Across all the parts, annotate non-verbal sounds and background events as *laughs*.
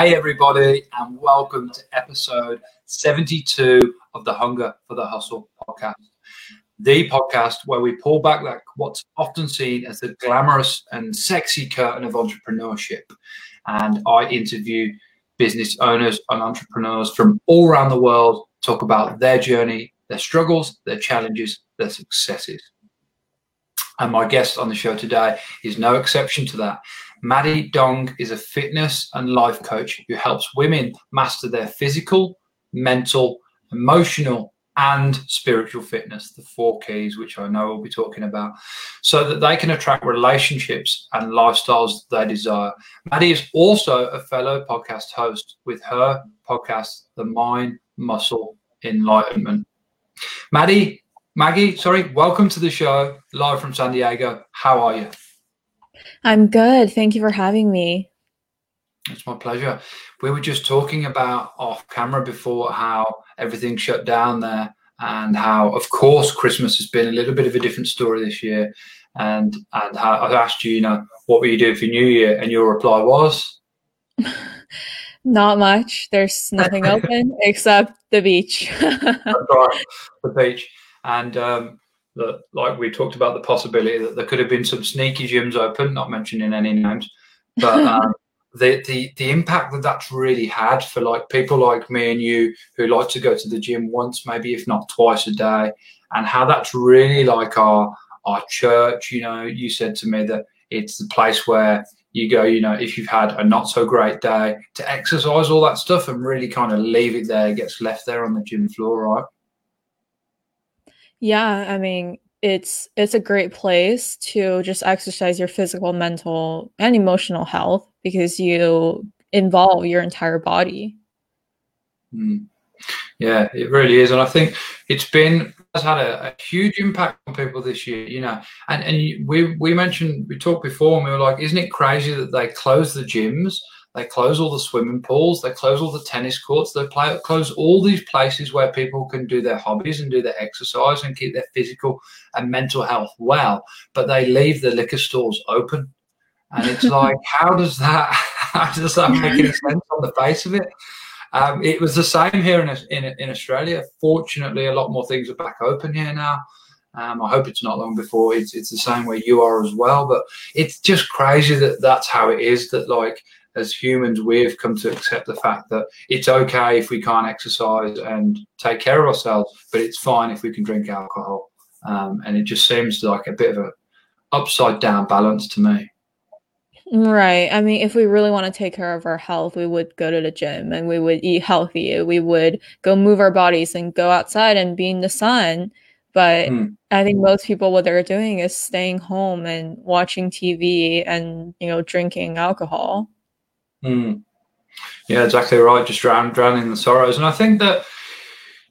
Hey, everybody, and welcome to episode 72 of the Hunger for the Hustle podcast. The podcast where we pull back that what's often seen as the glamorous and sexy curtain of entrepreneurship. And I interview business owners and entrepreneurs from all around the world, talk about their journey, their struggles, their challenges, their successes. And my guest on the show today is no exception to that. Maddie Dong is a fitness and life coach who helps women master their physical, mental, emotional, and spiritual fitness, the four keys, which I know we'll be talking about, so that they can attract relationships and lifestyles they desire. Maddie is also a fellow podcast host with her podcast, The Mind Muscle Enlightenment. Maddie, Maggie, sorry, welcome to the show, live from San Diego. How are you? I'm good. Thank you for having me. It's my pleasure. We were just talking about off camera before how everything shut down there and how, of course, Christmas has been a little bit of a different story this year. And and how I asked you, you know, what were you doing for New Year? And your reply was, Not much. There's nothing *laughs* open except the beach. *laughs* right, the beach. And um, the, like we talked about the possibility that there could have been some sneaky gyms open, not mentioning any names, but *laughs* um, the, the the impact that that's really had for like people like me and you who like to go to the gym once, maybe if not twice a day, and how that's really like our our church. You know, you said to me that it's the place where you go, you know, if you've had a not so great day to exercise all that stuff and really kind of leave it there, it gets left there on the gym floor, right? Yeah, I mean, it's it's a great place to just exercise your physical, mental, and emotional health because you involve your entire body. Mm. Yeah, it really is, and I think it's been has had a, a, huge impact on people this year. You know, and and we we mentioned we talked before, and we were like, isn't it crazy that they close the gyms? They close all the swimming pools. They close all the tennis courts. They play, close all these places where people can do their hobbies and do their exercise and keep their physical and mental health well. But they leave the liquor stores open, and it's *laughs* like, how does that? *laughs* How does that make any *laughs* sense on the face of it? Um, it was the same here in, in, in Australia. Fortunately, a lot more things are back open here now. Um, I hope it's not long before it's it's the same where you are as well. But it's just crazy that that's how it is. That like as humans, we've come to accept the fact that it's okay if we can't exercise and take care of ourselves, but it's fine if we can drink alcohol. Um, and it just seems like a bit of a upside down balance to me. Right. I mean, if we really want to take care of our health, we would go to the gym and we would eat healthy. We would go move our bodies and go outside and be in the sun. But mm. I think most people, what they're doing is staying home and watching TV and, you know, drinking alcohol. Mm. Yeah, exactly right. Just drown, drowning the sorrows. And I think that,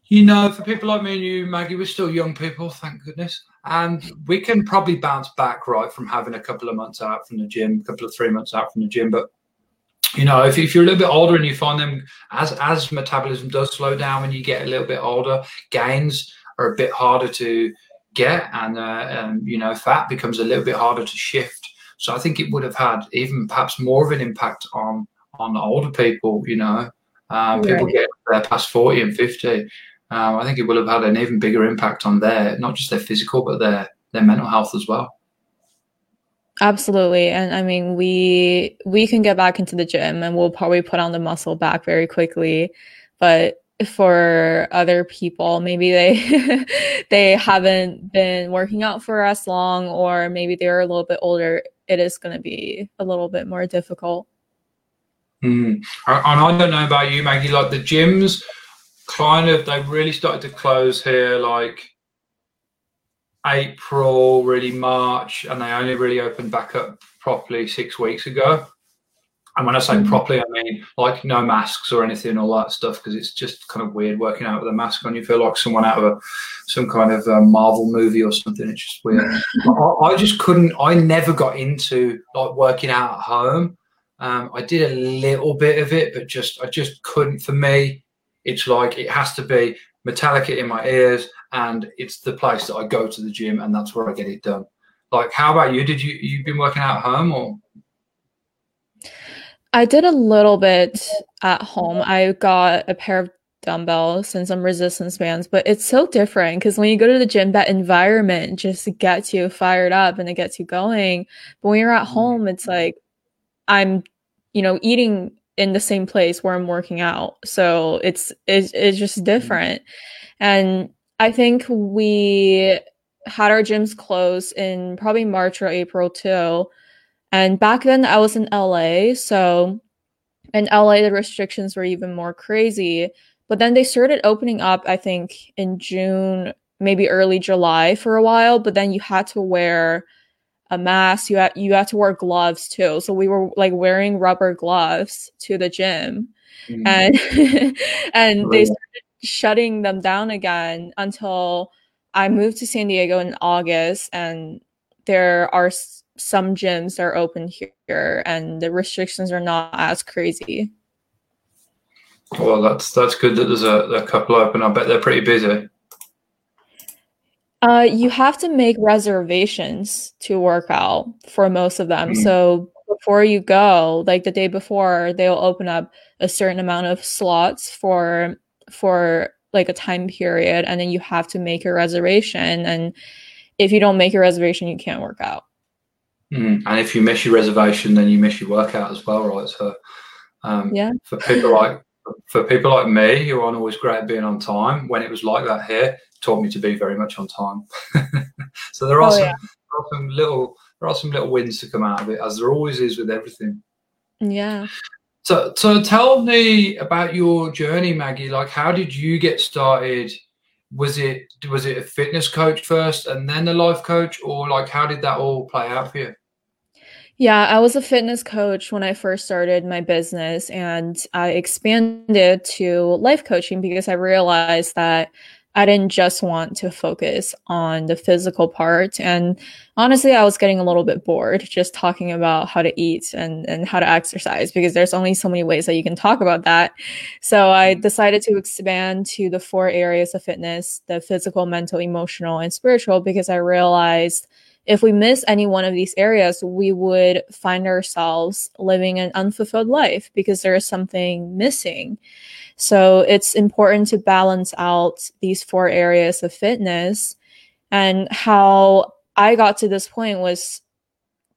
you know, for people like me and you, Maggie, we're still young people, thank goodness. And we can probably bounce back, right, from having a couple of months out from the gym, a couple of three months out from the gym. But, you know, if, if you're a little bit older and you find them, as, as metabolism does slow down when you get a little bit older, gains are a bit harder to get. And, uh, and you know, fat becomes a little bit harder to shift. So I think it would have had even perhaps more of an impact on on older people. You know, um, people get their past forty and fifty. Um, I think it would have had an even bigger impact on their not just their physical but their their mental health as well. Absolutely. And I mean we we can get back into the gym and we'll probably put on the muscle back very quickly. But for other people maybe they *laughs* they haven't been working out for as long or maybe they're a little bit older it is going to be a little bit more difficult. Mm. And I don't know about you, Maggie. Like the gyms, kind of, they really started to close here, like April, really March, and they only really opened back up properly six weeks ago. And when I say mm-hmm. properly, I mean like no masks or anything, all that stuff, because it's just kind of weird working out with a mask on. You feel like someone out of a, some kind of Marvel movie or something. It's just weird. I, I, just couldn't. I never got into like working out at home. Um, I did a little bit of it, but just I just couldn't. For me, it's like it has to be Metallica in my ears, and it's the place that I go to the gym, and that's where I get it done. Like, how about you? Did you you've been working out at home or? I did a little bit at home. I got a pair of dumbbells and some resistance bands, but it's so different because when you go to the gym, that environment just gets you fired up and it gets you going. But when you're at mm-hmm. home, it's like I'm, you know, eating in the same place where I'm working out. So it's it's, it's just mm-hmm. different. And I think we had our gyms closed in probably March or April too. And back then I was in LA, so in LA the restrictions were even more crazy. But then they started opening up, I think, in June, maybe early July for a while. But then you had to wear a mask. You had you had to wear gloves too. So we were like wearing rubber gloves to the gym, mm-hmm. and *laughs* and they started shutting them down again until I moved to San Diego in August, and there are some gyms are open here, and the restrictions are not as crazy. Well, that's that's good that there's a, a couple open. I bet they're pretty busy. Uh, you have to make reservations to work out for most of them. Mm. So before you go, like the day before, they'll open up a certain amount of slots for for like a time period, and then you have to make a reservation. And if you don't make a reservation, you can't work out. Mm. And if you miss your reservation, then you miss your workout as well, right? So um, yeah, for people like for people like me who aren't always great at being on time, when it was like that here, taught me to be very much on time. *laughs* so there are, oh, some, yeah. there are some little there are some little wins to come out of it, as there always is with everything. Yeah. So so tell me about your journey, Maggie. Like, how did you get started? Was it was it a fitness coach first and then a life coach, or like how did that all play out for you? Yeah, I was a fitness coach when I first started my business, and I expanded to life coaching because I realized that I didn't just want to focus on the physical part. And honestly, I was getting a little bit bored just talking about how to eat and, and how to exercise because there's only so many ways that you can talk about that. So I mm-hmm. decided to expand to the four areas of fitness the physical, mental, emotional, and spiritual because I realized if we miss any one of these areas, we would find ourselves living an unfulfilled life because there is something missing. So it's important to balance out these four areas of fitness. And how I got to this point was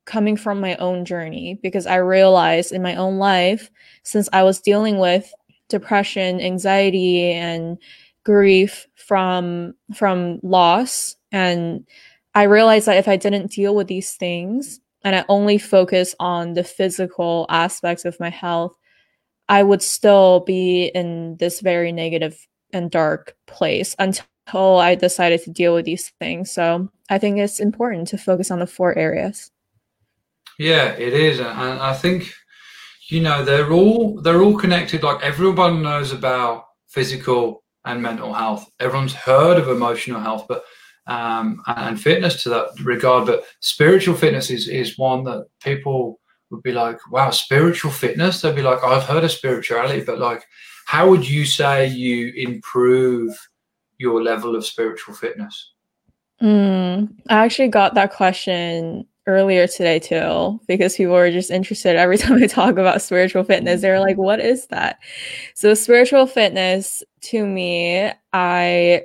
coming from my own journey because I realized in my own life, since I was dealing with depression, anxiety, and grief from from loss and I realized that if I didn't deal with these things and I only focus on the physical aspects of my health, I would still be in this very negative and dark place until I decided to deal with these things. So I think it's important to focus on the four areas. Yeah, it is, and I think you know they're all they're all connected. Like everyone knows about physical and mental health. Everyone's heard of emotional health, but um, and fitness to that regard. But spiritual fitness is, is one that people would be like, wow, spiritual fitness. They'd be like, I've heard of spirituality, but like, how would you say you improve your level of spiritual fitness? Mm, I actually got that question earlier today too because people were just interested every *laughs* time i talk about spiritual fitness they're like what is that so spiritual fitness to me i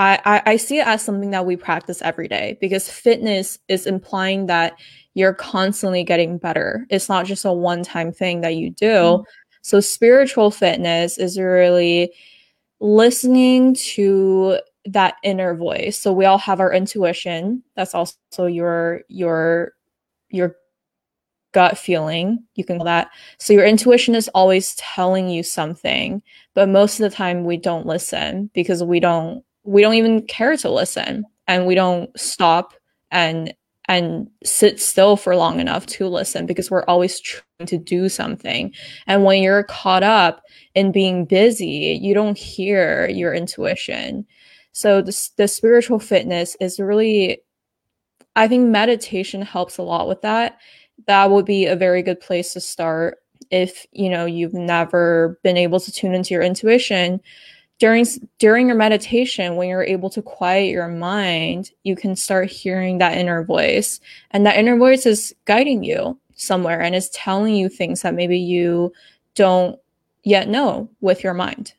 I, I, see it as something that we practice every day because fitness is implying that you're constantly getting better. It's not just a one time thing that you do. Mm-hmm. So, spiritual fitness is really listening to that inner voice. So, we all have our intuition. That's also your, your, your gut feeling. You can call that. So, your intuition is always telling you something, but most of the time we don't listen because we don't we don't even care to listen and we don't stop and and sit still for long enough to listen because we're always trying to do something. And when you're caught up in being busy, you don't hear your intuition. So the, the spiritual fitness is really, I think meditation helps a lot with that. That would be a very good place to start if you know you've never been able to tune into your intuition during during your meditation when you're able to quiet your mind you can start hearing that inner voice and that inner voice is guiding you somewhere and is telling you things that maybe you don't yet know with your mind.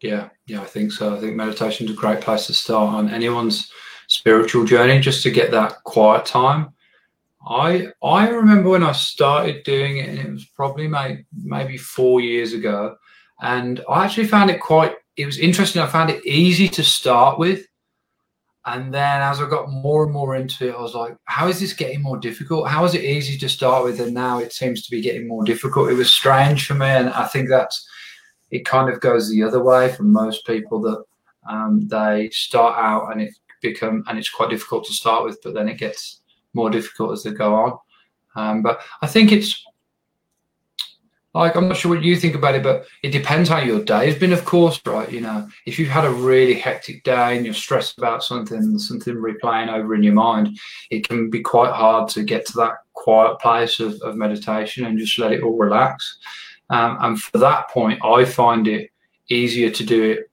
Yeah, yeah, I think so. I think meditation is a great place to start on anyone's spiritual journey, just to get that quiet time. I I remember when I started doing it, and it was probably maybe four years ago, and I actually found it quite. It was interesting. I found it easy to start with, and then as I got more and more into it, I was like, how is this getting more difficult? How is it easy to start with, and now it seems to be getting more difficult? It was strange for me, and I think that's it kind of goes the other way for most people that um, they start out and it become and it's quite difficult to start with, but then it gets more difficult as they go on. Um, but I think it's like I'm not sure what you think about it, but it depends how your day has been, of course, right? You know, if you've had a really hectic day and you're stressed about something, something replaying over in your mind, it can be quite hard to get to that quiet place of, of meditation and just let it all relax. Um, and for that point, I find it easier to do it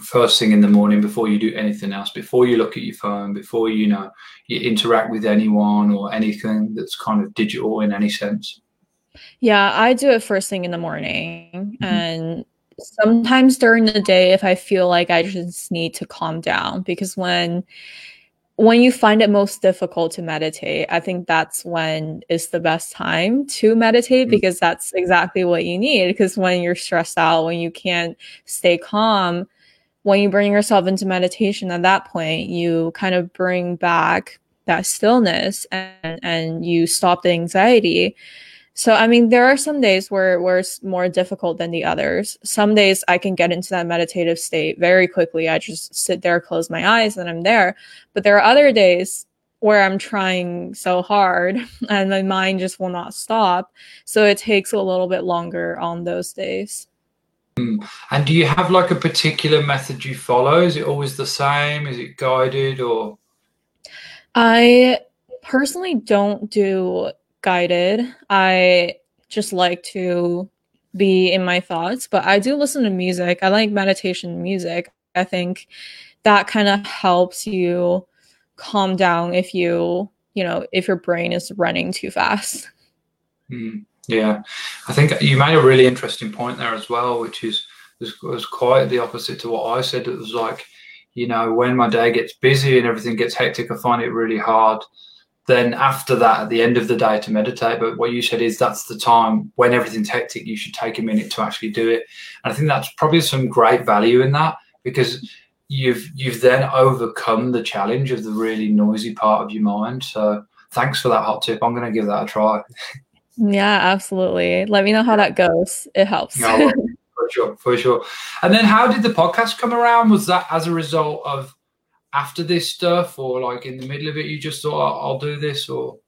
first thing in the morning before you do anything else, before you look at your phone, before you know you interact with anyone or anything that's kind of digital in any sense. Yeah, I do it first thing in the morning, mm-hmm. and sometimes during the day if I feel like I just need to calm down because when when you find it most difficult to meditate, I think that's when is the best time to meditate mm-hmm. because that's exactly what you need. Because when you're stressed out, when you can't stay calm, when you bring yourself into meditation at that point, you kind of bring back that stillness and, and you stop the anxiety. So I mean, there are some days where where it's more difficult than the others. Some days I can get into that meditative state very quickly. I just sit there, close my eyes, and I'm there. But there are other days where I'm trying so hard *laughs* and my mind just will not stop. So it takes a little bit longer on those days. Hmm. And do you have like a particular method you follow? Is it always the same? Is it guided or? I personally don't do guided. I just like to be in my thoughts, but I do listen to music. I like meditation music. I think that kind of helps you calm down if you, you know, if your brain is running too fast. Mm, yeah. I think you made a really interesting point there as well, which is was quite the opposite to what I said. It was like, you know, when my day gets busy and everything gets hectic, I find it really hard then after that, at the end of the day, to meditate. But what you said is that's the time when everything's hectic, you should take a minute to actually do it. And I think that's probably some great value in that because you've you've then overcome the challenge of the really noisy part of your mind. So thanks for that hot tip. I'm going to give that a try. Yeah, absolutely. Let me know how that goes. It helps. No, for sure, for sure. And then, how did the podcast come around? Was that as a result of after this stuff or like in the middle of it you just thought I'll, I'll do this or?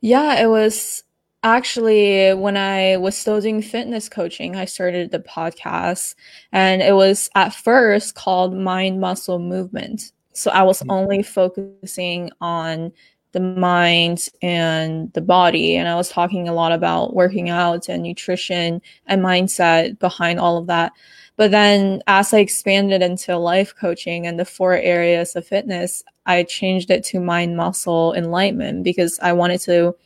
Yeah it was actually when i was still doing fitness coaching i started the podcast and it was at first called mind muscle movement. So i was mm-hmm. only focusing on the mind and the body and i was talking a lot about working out and nutrition and mindset behind all of that but then as I expanded into life coaching and the four areas of fitness, I changed it to mind, muscle, enlightenment because I wanted to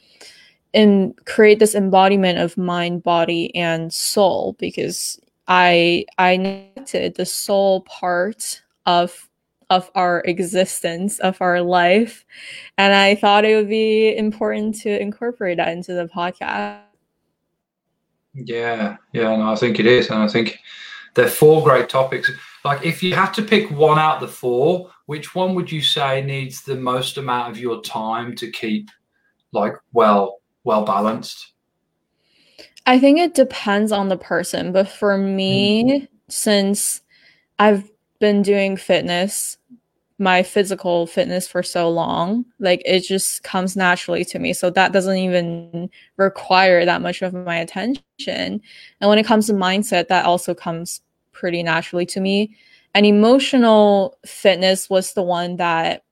in create this embodiment of mind, body, and soul because I I connected the soul part of of our existence, of our life. And I thought it would be important to incorporate that into the podcast. Yeah, yeah, no, I think it is. And I think they're four great topics. Like, if you had to pick one out of the four, which one would you say needs the most amount of your time to keep, like, well, well balanced? I think it depends on the person, but for me, mm-hmm. since I've been doing fitness, my physical fitness for so long, like it just comes naturally to me. So that doesn't even require that much of my attention. And when it comes to mindset, that also comes pretty naturally to me. And emotional fitness was the one that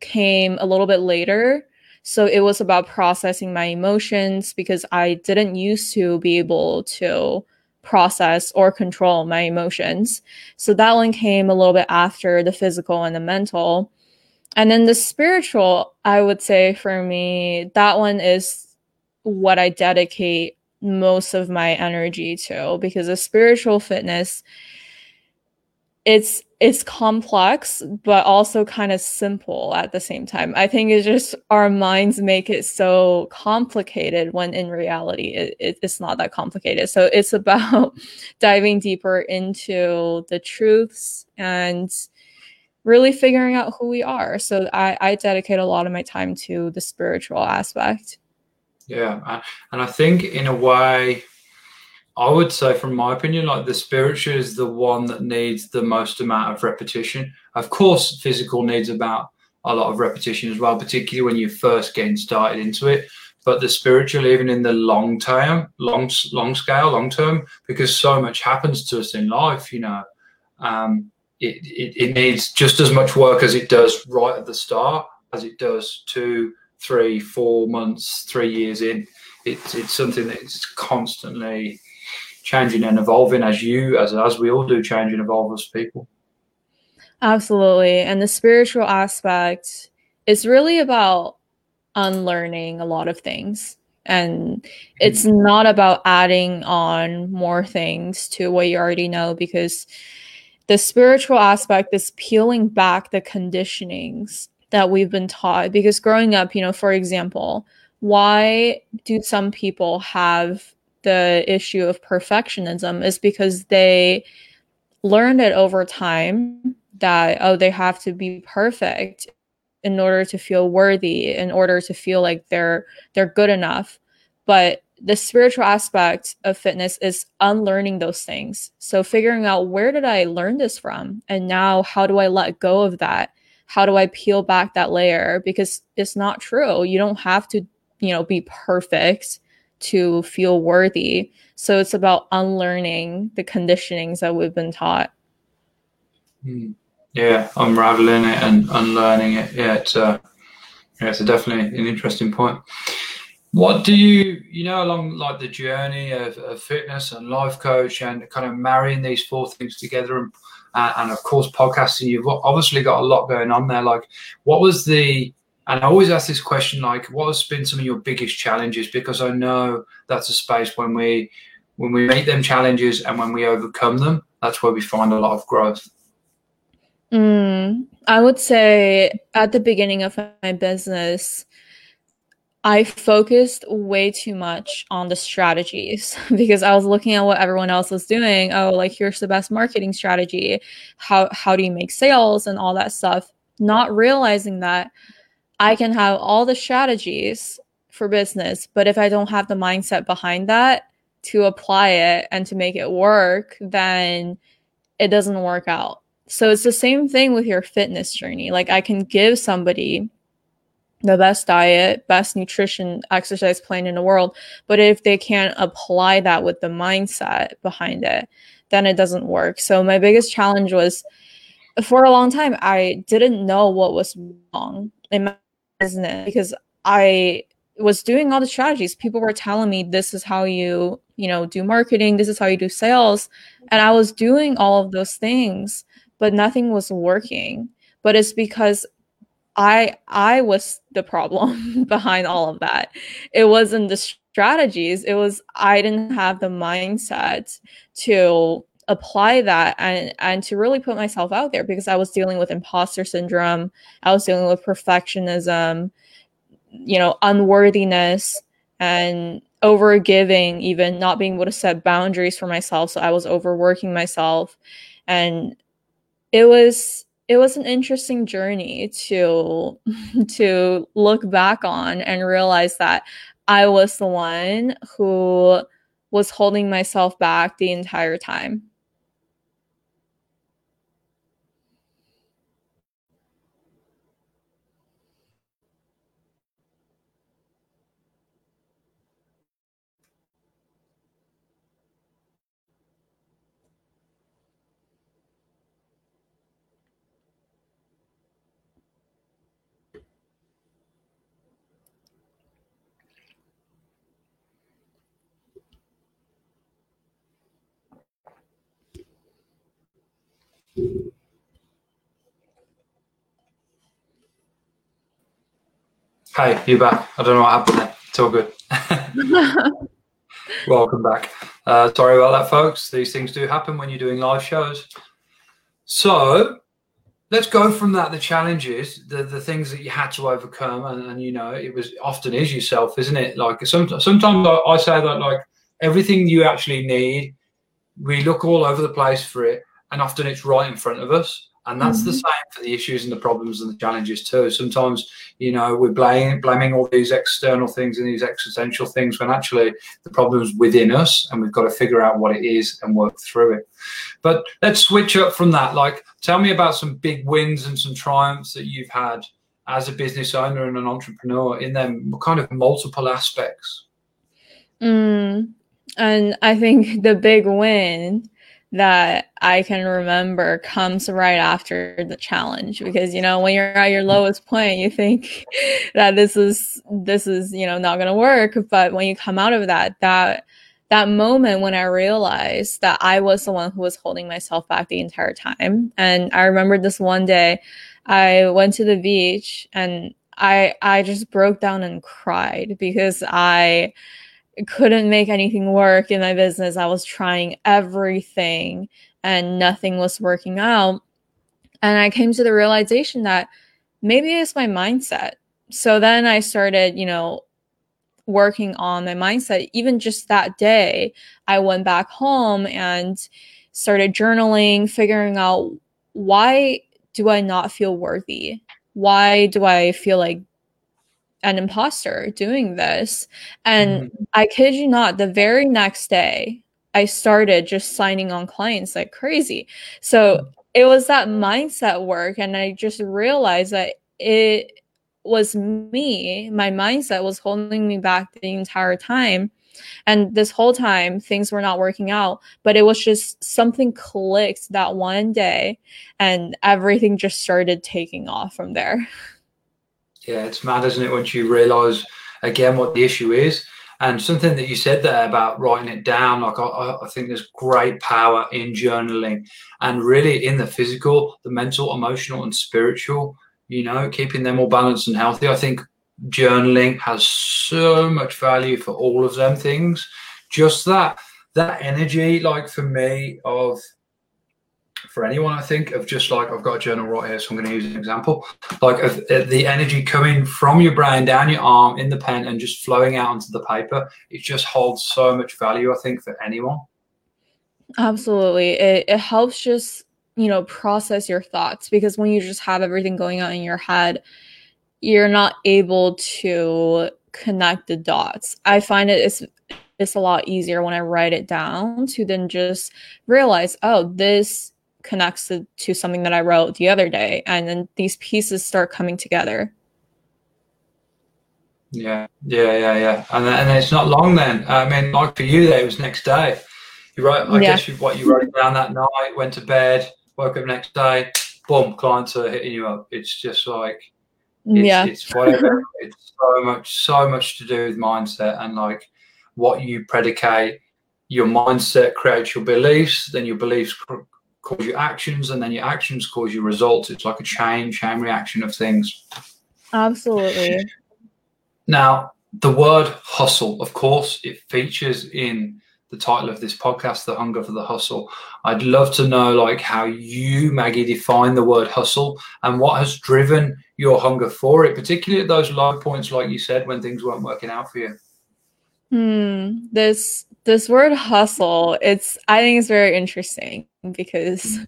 came a little bit later. So it was about processing my emotions because I didn't used to be able to process or control my emotions. So that one came a little bit after the physical and the mental. and then the spiritual, I would say for me, that one is what I dedicate most of my energy to because the spiritual fitness it's it's complex but also kind of simple at the same time. I think it's just our minds make it so complicated when in reality it, it, it's not that complicated. So it's about *laughs* diving deeper into the truths and really figuring out who we are. So I, I dedicate a lot of my time to the spiritual aspect yeah and i think in a way I would say, from my opinion, like the spiritual is the one that needs the most amount of repetition. Of course, physical needs about a lot of repetition as well, particularly when you're first getting started into it. But the spiritual, even in the long term, long long scale, long term, because so much happens to us in life, you know, um, it, it, it needs just as much work as it does right at the start, as it does two, three, four months, three years in. It's it's something that's constantly changing and evolving as you as as we all do change and evolve as people absolutely and the spiritual aspect is really about unlearning a lot of things and it's mm-hmm. not about adding on more things to what you already know because the spiritual aspect is peeling back the conditionings that we've been taught. Because growing up you know for example why do some people have the issue of perfectionism is because they learned it over time that oh they have to be perfect in order to feel worthy in order to feel like they're they're good enough. But the spiritual aspect of fitness is unlearning those things. So figuring out where did i learn this from? And now how do i let go of that how do i peel back that layer because it's not true you don't have to you know be perfect to feel worthy. So it's about unlearning the conditionings that we've been taught. Hmm. Yeah, unraveling it and unlearning it. Yeah, it's uh, yeah, it's definitely an interesting point. What do you, you know, along like the journey of, of fitness and life coach and kind of marrying these four things together and, uh, and of course podcasting, you've obviously got a lot going on there. Like, what was the and I always ask this question like, what has been some of your biggest challenges? Because I know that's a space when we when we meet them challenges and when we overcome them, that's where we find a lot of growth. Mm, I would say at the beginning of my business, I focused way too much on the strategies *laughs* because I was looking at what everyone else was doing. Oh, like here's the best marketing strategy. How how do you make sales and all that stuff? Not realizing that I can have all the strategies for business, but if I don't have the mindset behind that to apply it and to make it work, then it doesn't work out. So it's the same thing with your fitness journey. Like I can give somebody the best diet, best nutrition, exercise plan in the world, but if they can't apply that with the mindset behind it, then it doesn't work. So my biggest challenge was for a long time I didn't know what was wrong in my business because I was doing all the strategies. People were telling me this is how you, you know, do marketing, this is how you do sales. And I was doing all of those things, but nothing was working. But it's because I I was the problem *laughs* behind all of that. It wasn't the strategies, it was I didn't have the mindset to apply that and and to really put myself out there because I was dealing with imposter syndrome, I was dealing with perfectionism, you know, unworthiness and overgiving, even not being able to set boundaries for myself. So I was overworking myself. And it was it was an interesting journey to *laughs* to look back on and realize that I was the one who was holding myself back the entire time. Hi, you back. I don't know what happened there. It's all good. *laughs* Welcome back. Uh, sorry about that, folks. These things do happen when you're doing live shows. So let's go from that. The challenges, the, the things that you had to overcome, and, and you know, it was often is yourself, isn't it? Like some, sometimes I, I say that like everything you actually need, we look all over the place for it, and often it's right in front of us. And that's mm-hmm. the same for the issues and the problems and the challenges too. Sometimes, you know, we're blaming blaming all these external things and these existential things when actually the problem's within us and we've got to figure out what it is and work through it. But let's switch up from that. Like tell me about some big wins and some triumphs that you've had as a business owner and an entrepreneur in them kind of multiple aspects. Mm, and I think the big win that I can remember comes right after the challenge because you know when you're at your lowest point you think *laughs* that this is this is you know not going to work. But when you come out of that that that moment when I realized that I was the one who was holding myself back the entire time. And I remember this one day I went to the beach and I I just broke down and cried because I couldn't make anything work in my business. I was trying everything and nothing was working out. And I came to the realization that maybe it's my mindset. So then I started, you know, working on my mindset. Even just that day, I went back home and started journaling, figuring out why do I not feel worthy? Why do I feel like an imposter doing this. And mm-hmm. I kid you not, the very next day, I started just signing on clients like crazy. So mm-hmm. it was that mindset work. And I just realized that it was me, my mindset was holding me back the entire time. And this whole time, things were not working out, but it was just something clicked that one day, and everything just started taking off from there. *laughs* Yeah, it's mad, isn't it? Once you realise again what the issue is, and something that you said there about writing it down, like I, I, think there's great power in journaling, and really in the physical, the mental, emotional, and spiritual. You know, keeping them all balanced and healthy. I think journaling has so much value for all of them things. Just that that energy, like for me, of for anyone, I think, of just like I've got a journal right here, so I'm going to use an example, like of uh, the energy coming from your brain down your arm in the pen and just flowing out onto the paper. It just holds so much value, I think, for anyone. Absolutely, it it helps just you know process your thoughts because when you just have everything going on in your head, you're not able to connect the dots. I find it is it's a lot easier when I write it down to then just realize, oh, this connects to, to something that I wrote the other day. And then these pieces start coming together. Yeah, yeah, yeah, yeah. And then, and it's not long then. I mean, like for you, there it was next day. You wrote, I yeah. guess you, what you wrote down that night, went to bed, woke up next day, boom, clients are hitting you up. It's just like, it's, yeah, it's whatever. *laughs* it's so much, so much to do with mindset and like what you predicate. Your mindset creates your beliefs, then your beliefs cause your actions, and then your actions cause your results. It's like a chain, chain reaction of things. Absolutely. Now, the word hustle, of course, it features in the title of this podcast, The Hunger for the Hustle. I'd love to know like how you, Maggie, define the word hustle and what has driven your hunger for it, particularly at those low points, like you said, when things weren't working out for you. Hmm. This this word hustle, it's I think it's very interesting because mm.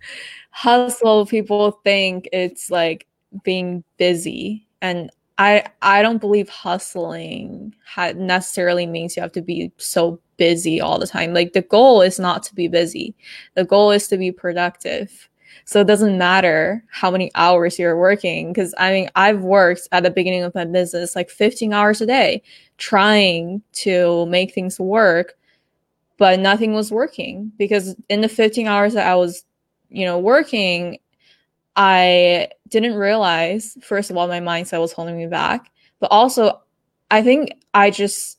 hustle people think it's like being busy and I I don't believe hustling necessarily means you have to be so busy all the time. Like the goal is not to be busy. The goal is to be productive. So it doesn't matter how many hours you're working because I mean I've worked at the beginning of my business like 15 hours a day trying to make things work but nothing was working because in the 15 hours that I was, you know, working, I didn't realize, first of all, my mindset was holding me back, but also I think I just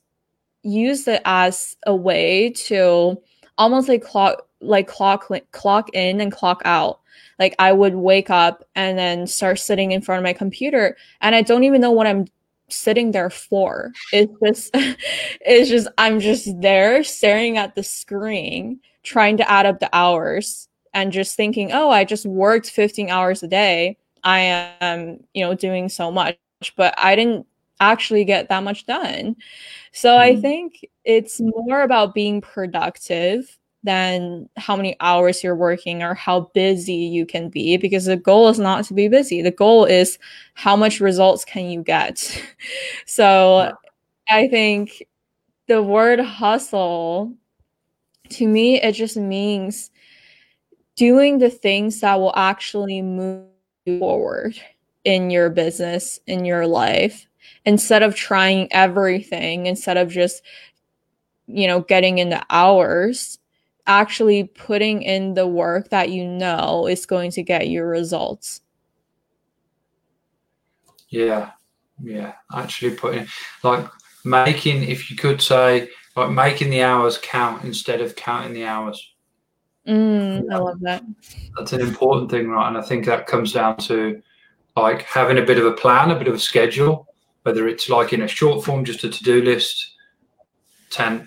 used it as a way to almost like clock, like clock, clock in and clock out. Like I would wake up and then start sitting in front of my computer and I don't even know what I'm sitting there for. It's just *laughs* it's just I'm just there staring at the screen trying to add up the hours and just thinking, "Oh, I just worked 15 hours a day. I am, you know, doing so much." But I didn't actually get that much done. So mm. I mm-hmm. think it's more about being productive than how many hours you're working or how busy you can be because the goal is not to be busy. The goal is how much results can you get. *laughs* so. I think the word hustle to me it just means doing the things that will actually move forward in your business, in your life instead of trying everything, instead of just you know getting into hours actually putting in the work that you know is going to get you results. Yeah, yeah. Actually, putting like making, if you could say, like making the hours count instead of counting the hours. Mm, I love that. That's an important thing, right? And I think that comes down to like having a bit of a plan, a bit of a schedule, whether it's like in a short form, just a to do list, 10,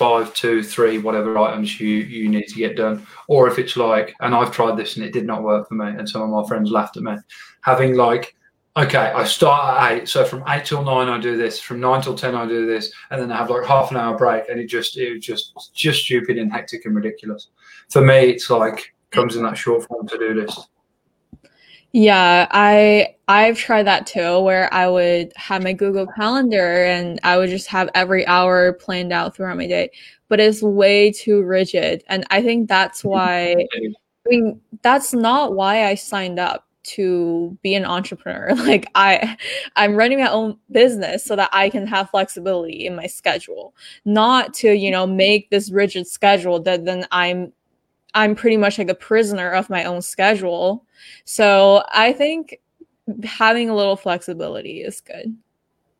five, two, three, whatever items you you need to get done, or if it's like, and I've tried this and it did not work for me, and some of my friends laughed at me, having like, okay, I start at eight, so from eight till nine I do this, from nine till ten I do this, and then I have like half an hour break, and it just it was just just stupid and hectic and ridiculous. For me, it's like comes in that short form to do list. Yeah, I I've tried that too where I would have my Google Calendar and I would just have every hour planned out throughout my day, but it's way too rigid and I think that's mm-hmm. why I mean that's not why I signed up to be an entrepreneur. *laughs* Like I I'm running my own business so that I can have flexibility in my schedule, not to, you know, make this rigid schedule that then I'm I'm pretty much like a prisoner of my own schedule. So I think having a little flexibility is good.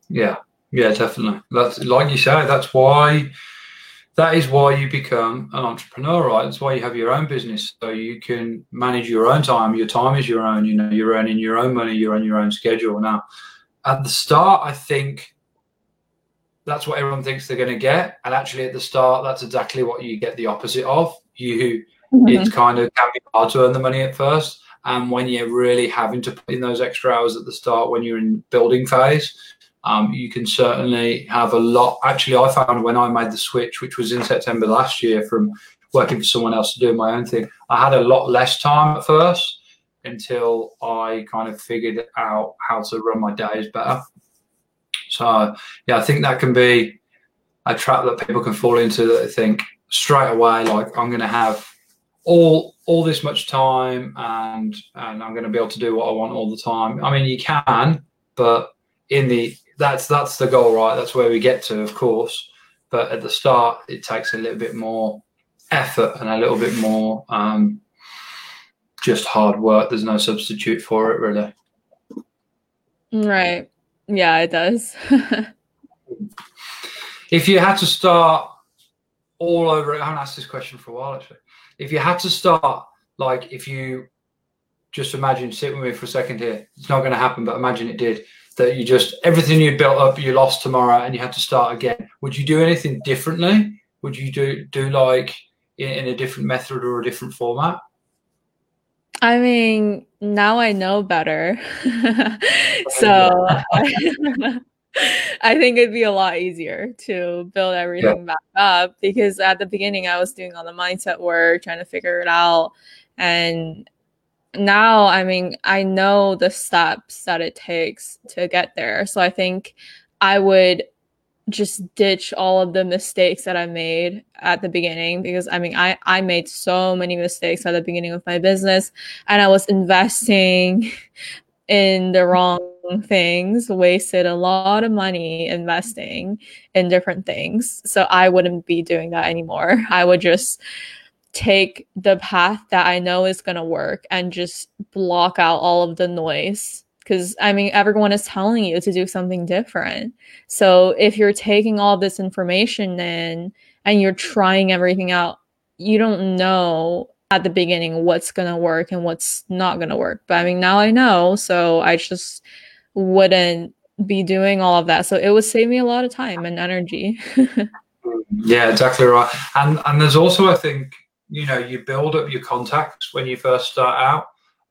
Yeah, yeah, definitely. That's like you say. That's why. That is why you become an entrepreneur, right? That's why you have your own business, so you can manage your own time. Your time is your own. You know, you're earning your own money. You're on your own schedule. Now, at the start, I think that's what everyone thinks they're going to get, and actually, at the start, that's exactly what you get the opposite of. You mm-hmm. it's kind of can be hard to earn the money at first. And when you're really having to put in those extra hours at the start when you're in building phase, um, you can certainly have a lot. Actually, I found when I made the switch, which was in September last year, from working for someone else to doing my own thing, I had a lot less time at first until I kind of figured out how to run my days better. So, yeah, I think that can be a trap that people can fall into that they think straight away, like, I'm going to have all all this much time and and I'm going to be able to do what I want all the time. I mean, you can, but in the that's that's the goal, right? That's where we get to, of course. But at the start, it takes a little bit more effort and a little bit more um, just hard work. There's no substitute for it, really. Right. Yeah, it does. *laughs* if you had to start all over, I haven't asked this question for a while actually if you had to start, like if you just imagine, sit with me for a second here, it's not going to happen, but imagine it did. That you just everything you built up, you lost tomorrow, and you had to start again. Would you do anything differently? Would you do do like in, in a different method or a different format? I mean, now I know better. *laughs* so *laughs* *laughs* I think it'd be a lot easier to build everything yeah. back up because at the beginning I was doing all the mindset work, trying to figure it out. And now, I mean, I know the steps that it takes to get there. So I think I would just ditch all of the mistakes that I made at the beginning because I mean I I made so many mistakes at the beginning of my business and I was investing *laughs* in the wrong things, wasted a lot of money investing in different things. So I wouldn't be doing that anymore. *laughs* I would just take the path that I know is going to work and just block out all of the noise. Because I mean, everyone is telling you to do something different. So if you're taking all this information in and you're trying everything out, you don't know at the beginning what's going to work and what's not going to work. But I mean, now I know. So I just wouldn't be doing all of that. So it would save me a lot of time and energy. *laughs* yeah, exactly right. And and there's also I think you know you build up your contacts when you first start out,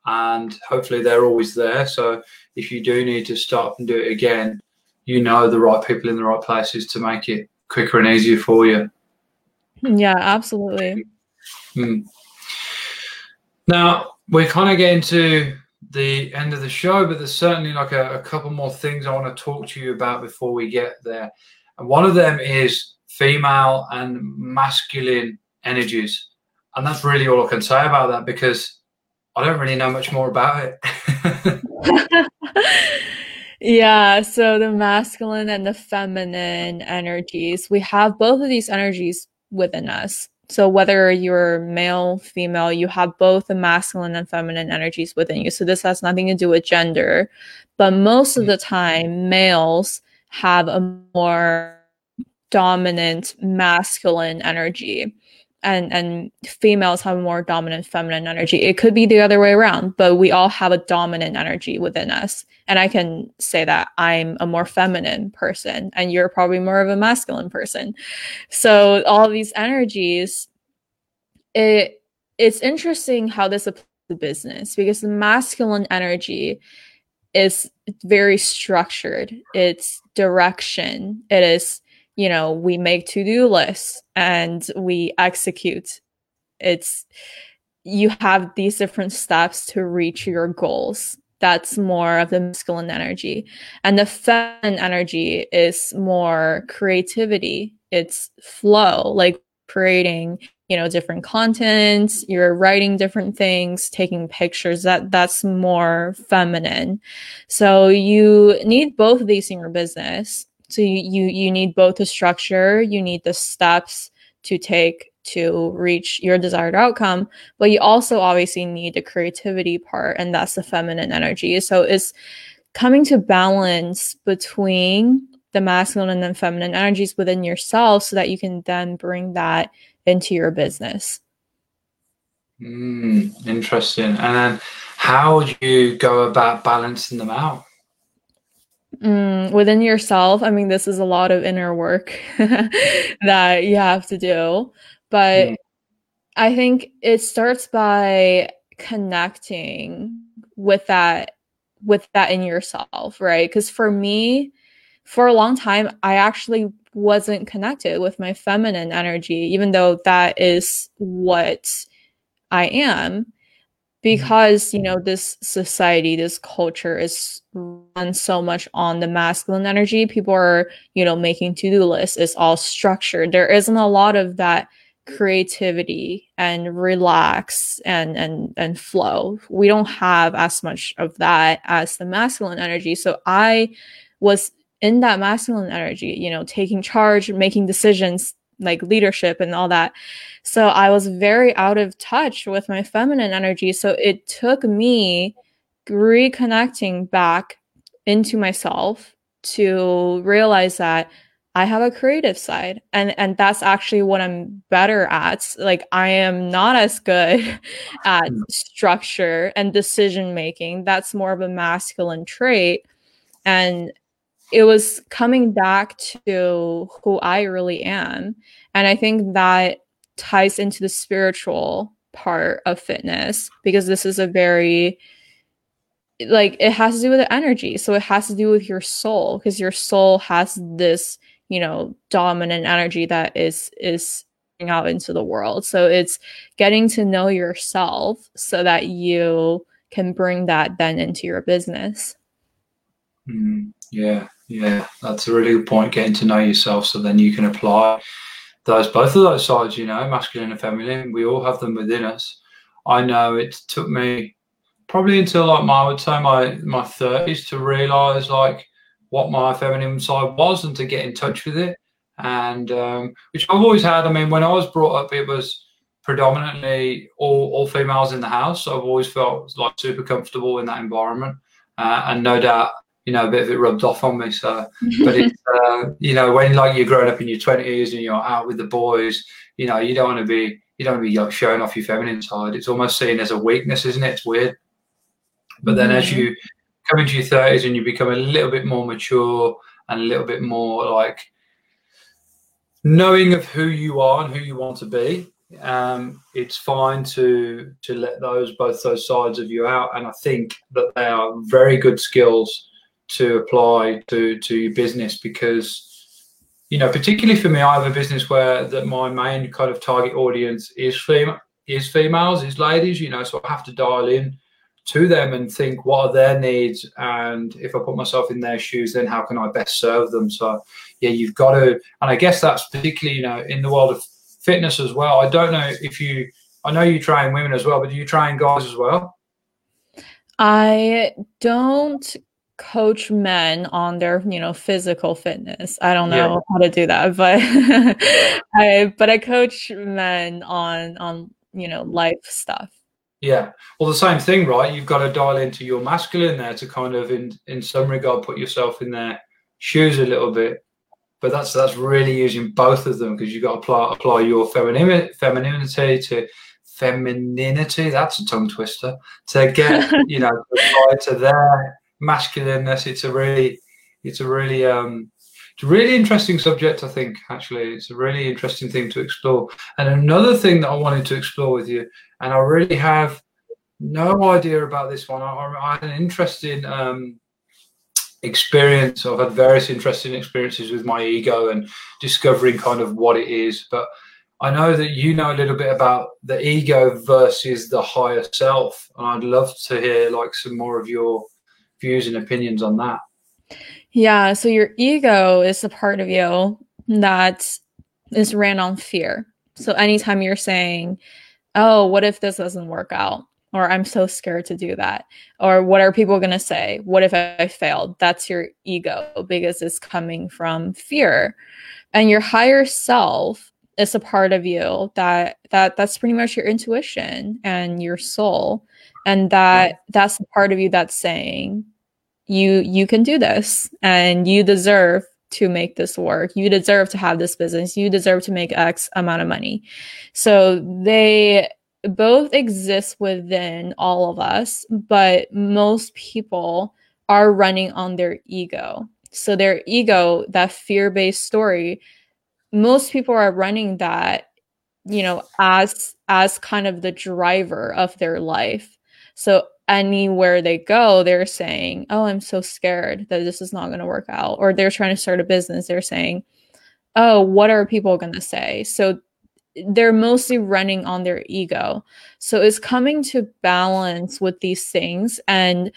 and hopefully they're always there. So if you do need to stop and do it again, you know the right people in the right places to make it quicker and easier for you. Yeah, absolutely. Mm. Now we're kind of getting to the end of the show, but there's certainly like a, a couple more things I want to talk to you about before we get there. And one of them is female and masculine energies. And that's really all I can say about that because I don't really know much more about it. *laughs* yeah, so the masculine and the feminine energies, we have both of these energies within us. So whether you're male, female, you have both the masculine and feminine energies within you. So this has nothing to do with gender, but most of mm. the time males have a more dominant masculine energy and and females have more dominant feminine energy. It could be the other way around but we all have a dominant energy within us. And i can say that i'm a more feminine person and you're probably more of a masculine person. So all these energies it it's interesting how this applies to business because the masculine energy is very structured. It's direction. It is you know, we make to-do lists and we execute. It's you have these different steps to reach your goals. That's more of the masculine energy. And the feminine energy is more creativity. It's flow, like creating, you know, different content, you're writing different things, taking pictures. That that's more feminine. So you need both of these in your business so you, you you need both the structure, you need the steps to take to reach your desired outcome, but you also obviously need the creativity part, and that's the feminine energy. So it's coming to balance between the masculine and the feminine energies within yourself so that you can then bring that into your business. Mm, interesting. And then how would you go about balancing them out? Mm, within yourself, I mean, this is a lot of inner work *laughs* that you have to do. But mm. I think it starts by connecting with that with that in yourself, right? Because for me, for a long time, I actually wasn't connected with my feminine energy, even though that is what I am. Mm-hmm. because you know this society this culture is run so much on the masculine energy people are you know making to-do lists it's all structured. There isn't a lot of that creativity and relax and and and flow. We don't have as much of that as the masculine energy. So i was in that masculine energy you know taking charge making decisions like leadership and all that. So I was very out of touch with my feminine energy. So it took me reconnecting back into myself to realize that I have a creative side and and that's actually what I'm better at. Like I am not as good *laughs* at mm. structure and decision making. That's more of a masculine trait and it was coming back to who I really am. And I think that ties into the spiritual part of fitness because this is a very like it has to do with the energy. So it has to do with your soul because your soul has this, you know, dominant energy that is is out into the world. So it's getting to know yourself so that you can bring that then into your business. Mm, yeah, yeah, that's a really good point. Getting to know yourself, so then you can apply those both of those sides. You know, masculine and feminine. We all have them within us. I know it took me probably until like my I would say my my thirties to realize like what my feminine side was and to get in touch with it. And um, which I've always had. I mean, when I was brought up, it was predominantly all, all females in the house. So I've always felt like super comfortable in that environment. Uh, and no doubt you know, a bit of it rubbed off on me. So, *laughs* but it's, uh, you know, when like you're growing up in your 20s and you're out with the boys, you know, you don't want to be, you don't want to be like, showing off your feminine side. It's almost seen as a weakness, isn't it? It's weird. But then mm-hmm. as you come into your thirties and you become a little bit more mature and a little bit more like knowing of who you are and who you want to be um, it's fine to to let those both those sides of you out and i think that they are very good skills to apply to to your business because you know particularly for me i have a business where that my main kind of target audience is female is females is ladies you know so i have to dial in to them and think what are their needs and if i put myself in their shoes then how can i best serve them? So yeah you've got to and i guess that's particularly you know in the world of fitness as well. I don't know if you i know you train women as well but do you train guys as well? I don't coach men on their you know physical fitness i don't know yeah. how to do that *laughs* but i but i coach men on on you know life stuff yeah. Well, the same thing, right? You've got to dial into your masculine there to kind of, in in some regard, put yourself in their shoes a little bit. But that's that's really using both of them because you've got to apply apply your femininity, femininity to femininity. That's a tongue twister. To get *laughs* you know to, to their masculineness. It's a really it's a really um it's a really interesting subject, I think, actually. It's a really interesting thing to explore. And another thing that I wanted to explore with you, and I really have no idea about this one. I, I had an interesting um, experience. I've had various interesting experiences with my ego and discovering kind of what it is. But I know that you know a little bit about the ego versus the higher self. And I'd love to hear like some more of your views and opinions on that. Yeah. So your ego is the part of you that is ran on fear. So anytime you're saying, oh, what if this doesn't work out? Or I'm so scared to do that. Or what are people going to say? What if I failed? That's your ego because it's coming from fear. And your higher self is a part of you that that that's pretty much your intuition and your soul and that that's the part of you that's saying you you can do this and you deserve to make this work. You deserve to have this business. You deserve to make X amount of money. So they both exist within all of us, but most people are running on their ego. So their ego, that fear-based story, most people are running that, you know, as as kind of the driver of their life. So anywhere they go, they're saying, Oh, I'm so scared that this is not going to work out. Or they're trying to start a business. They're saying, Oh, what are people going to say? So they're mostly running on their ego. So it's coming to balance with these things and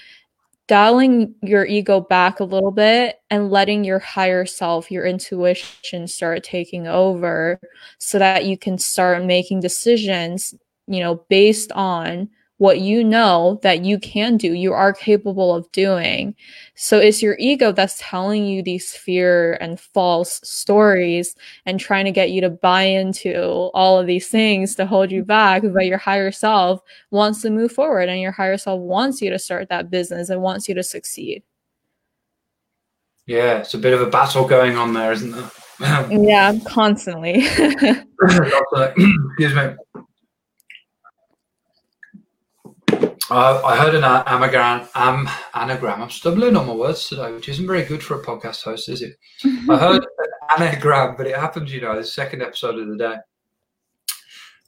dialing your ego back a little bit and letting your higher self, your intuition start taking over so that you can start making decisions, you know, based on what you know that you can do, you are capable of doing. So it's your ego that's telling you these fear and false stories and trying to get you to buy into all of these things to hold you back. But your higher self wants to move forward and your higher self wants you to start that business and wants you to succeed. Yeah, it's a bit of a battle going on there, isn't there? yeah, constantly. *laughs* *laughs* *clears throat* Excuse me. Uh, I heard an anagram, um, anagram. I'm stumbling on my words today, which isn't very good for a podcast host, is it? *laughs* I heard an anagram, but it happens, you know, the second episode of the day.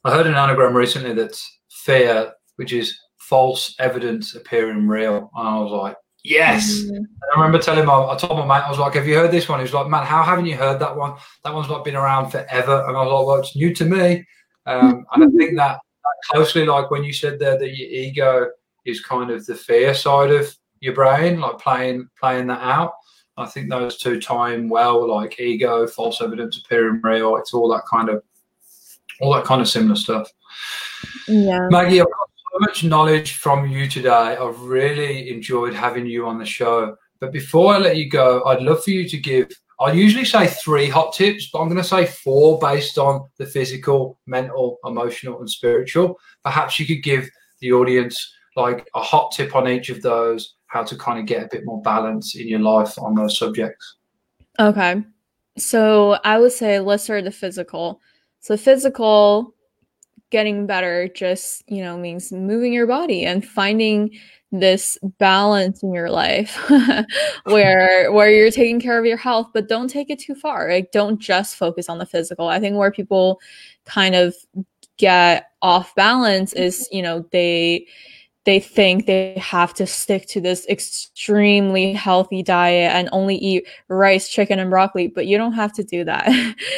I heard an anagram recently that's fear, which is false evidence appearing real. And I was like, yes. Mm-hmm. I remember telling my, I told my mate, I was like, have you heard this one? He was like, man, how haven't you heard that one? That one's not been around forever. And I was like, well, it's new to me. Um, and I think that closely like when you said there that your ego is kind of the fear side of your brain, like playing playing that out. I think those two time well, like ego, false evidence appearing real. It's all that kind of all that kind of similar stuff. Yeah, Maggie, I've got so much knowledge from you today. I've really enjoyed having you on the show. But before I let you go, I'd love for you to give I usually say three hot tips, but I'm going to say four based on the physical, mental, emotional, and spiritual. Perhaps you could give the audience like a hot tip on each of those, how to kind of get a bit more balance in your life on those subjects. Okay. So I would say let's start the physical. So physical getting better just, you know, means moving your body and finding this balance in your life *laughs* where where you're taking care of your health but don't take it too far like don't just focus on the physical i think where people kind of get off balance is mm-hmm. you know they they think they have to stick to this extremely healthy diet and only eat rice, chicken, and broccoli, but you don't have to do that.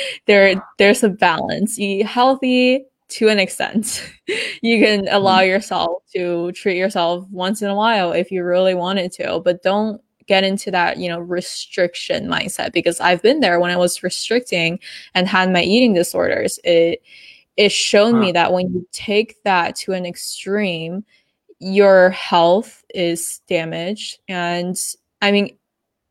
*laughs* there, there's a balance. Eat healthy to an extent. *laughs* you can allow mm-hmm. yourself to treat yourself once in a while if you really wanted to, but don't get into that, you know, restriction mindset because I've been there when I was restricting and had my eating disorders. It it shown huh. me that when you take that to an extreme, your health is damaged. And I mean,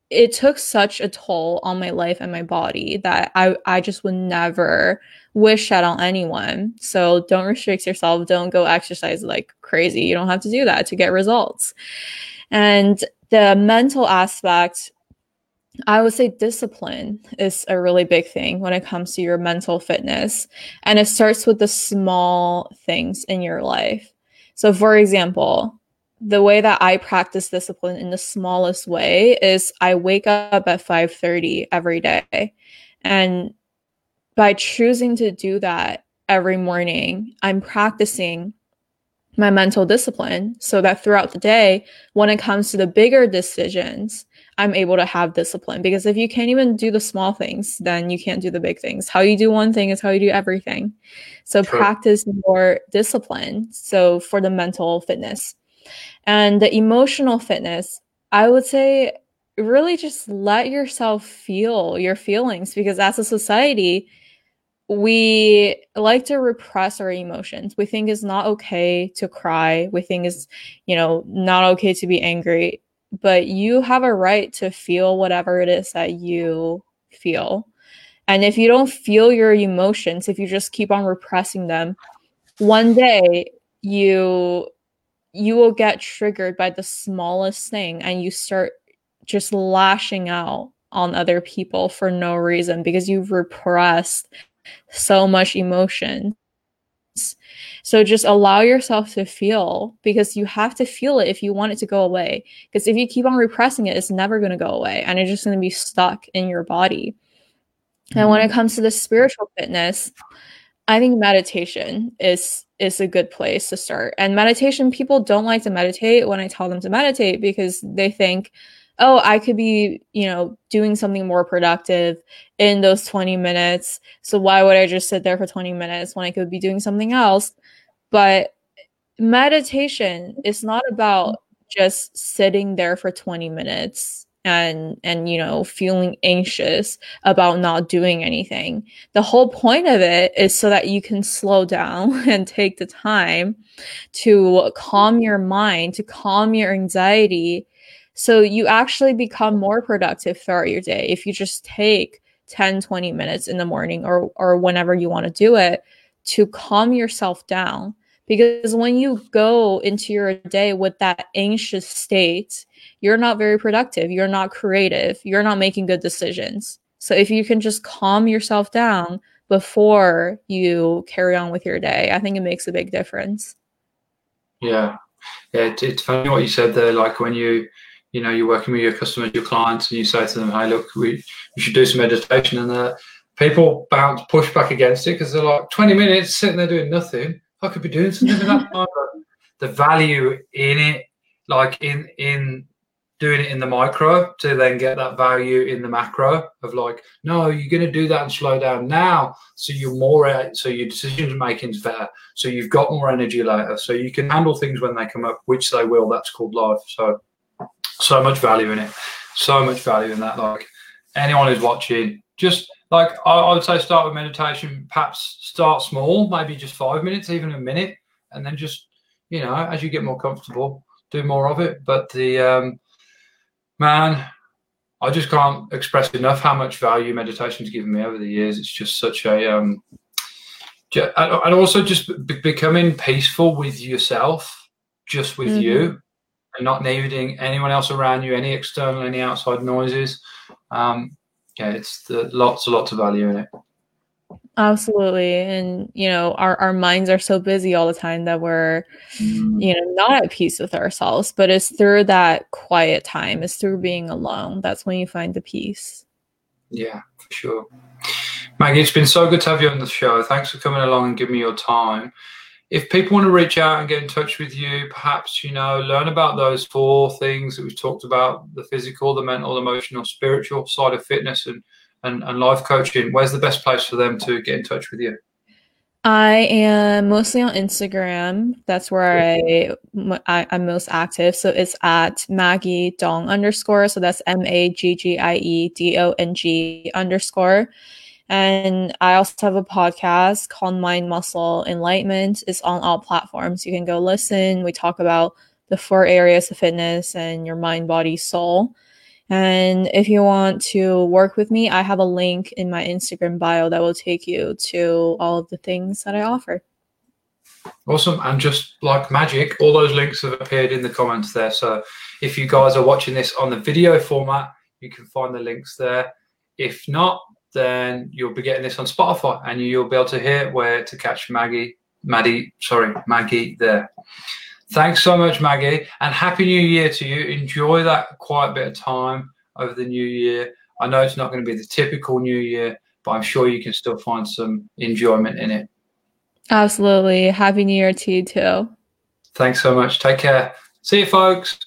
it took such a toll on my life and my body that I, I just would never wish that on anyone. So don't restrict yourself. Don't go exercise like crazy. You don't have to do that to get results. And the mental aspect, I would say discipline is a really big thing when it comes to your mental fitness. And it starts with the small things in your life. So, for example, the way that I practice discipline in the smallest way is I wake up at 5:30 every day. And by choosing to do that every morning, I'm practicing my mental discipline so that throughout the day, when it comes to the bigger decisions, I'm able to have discipline. Because if you can't even do the small things, then you can't do the big things. How you do one thing is how you do everything. So True. practice more discipline. So for the mental fitness and the emotional fitness, I would say really just let yourself feel your feelings because as a society, we like to repress our emotions. We think it's not okay to cry. We think it's, you know, not okay to be angry. But you have a right to feel whatever it is that you feel. And if you don't feel your emotions, if you just keep on repressing them, one day you you will get triggered by the smallest thing and you start just lashing out on other people for no reason because you've repressed so much emotion. So just allow yourself to feel because you have to feel it if you want it to go away. Because if you keep on repressing it, it's never going to go away and it's just going to be stuck in your body. And when it mm-hmm. comes to the spiritual fitness, I think meditation is is a good place to start. And meditation people don't like to meditate when I tell them to meditate because they think oh, I could be, you know, doing something more productive in those 20 minutes. So why would I just sit there for 20 minutes when I could be doing something else? But meditation is not about just sitting there for 20 minutes and and you know feeling anxious about not doing anything the whole point of it is so that you can slow down *laughs* and take the time to calm your mind to calm your anxiety so you actually become more productive throughout your day if you just take 10, 20 minutes in the morning or, or whenever you want to do it to calm yourself down. Because when you go into your day with that anxious state, you're not very productive. You're not creative. You're not making good decisions. So if you can just calm yourself down before you carry on with your day, I think it makes a big difference. Yeah. Yeah. It's funny what you said there. Like when you, you know you're working with your customers, your clients, and you say to them, "Hey, look, we you should do some meditation," and uh, people bounce push back against it because they're like, "20 minutes sitting there doing nothing. I could be doing something with that *laughs* time." the value in it, like in in doing it in the micro to then get that value in the macro of like, no, you're going to do that and slow down now. So you're more, uh, so your decision making is better. So you've got more energy later. So you can handle things when they come up, which they will. That's called life. So so much value in it. So much value in that. Like anyone who's watching, just like I, I would say, start with meditation. Perhaps start small, maybe just five minutes, even a minute, and then just you know, as you get more comfortable, do more of it. But the um, man, I just can't express enough how much value meditation's given me over the years. It's just such a um, and also just becoming peaceful with yourself, just with mm-hmm. you and not needing anyone else around you, any external, any outside noises. Um, yeah, it's the, lots and lots of value in it. Absolutely. And, you know, our, our minds are so busy all the time that we're, mm. you know, not at peace with ourselves. But it's through that quiet time, it's through being alone. That's when you find the peace. Yeah, for sure. Maggie, it's been so good to have you on the show. Thanks for coming along and giving me your time. If people want to reach out and get in touch with you, perhaps, you know, learn about those four things that we've talked about the physical, the mental, emotional, spiritual side of fitness and and, and life coaching, where's the best place for them to get in touch with you? I am mostly on Instagram. That's where I, I am most active. So it's at Maggie Dong underscore. So that's M A G G I E D O N G underscore. And I also have a podcast called Mind Muscle Enlightenment. It's on all platforms. You can go listen. We talk about the four areas of fitness and your mind, body, soul. And if you want to work with me, I have a link in my Instagram bio that will take you to all of the things that I offer. Awesome. And just like magic, all those links have appeared in the comments there. So if you guys are watching this on the video format, you can find the links there. If not, then you'll be getting this on Spotify and you'll be able to hear where to catch Maggie, Maddie, sorry, Maggie there. Thanks so much, Maggie, and happy New Year to you. Enjoy that quiet bit of time over the new year. I know it's not going to be the typical new year, but I'm sure you can still find some enjoyment in it. Absolutely. Happy New Year to you too. Thanks so much. Take care. See you, folks.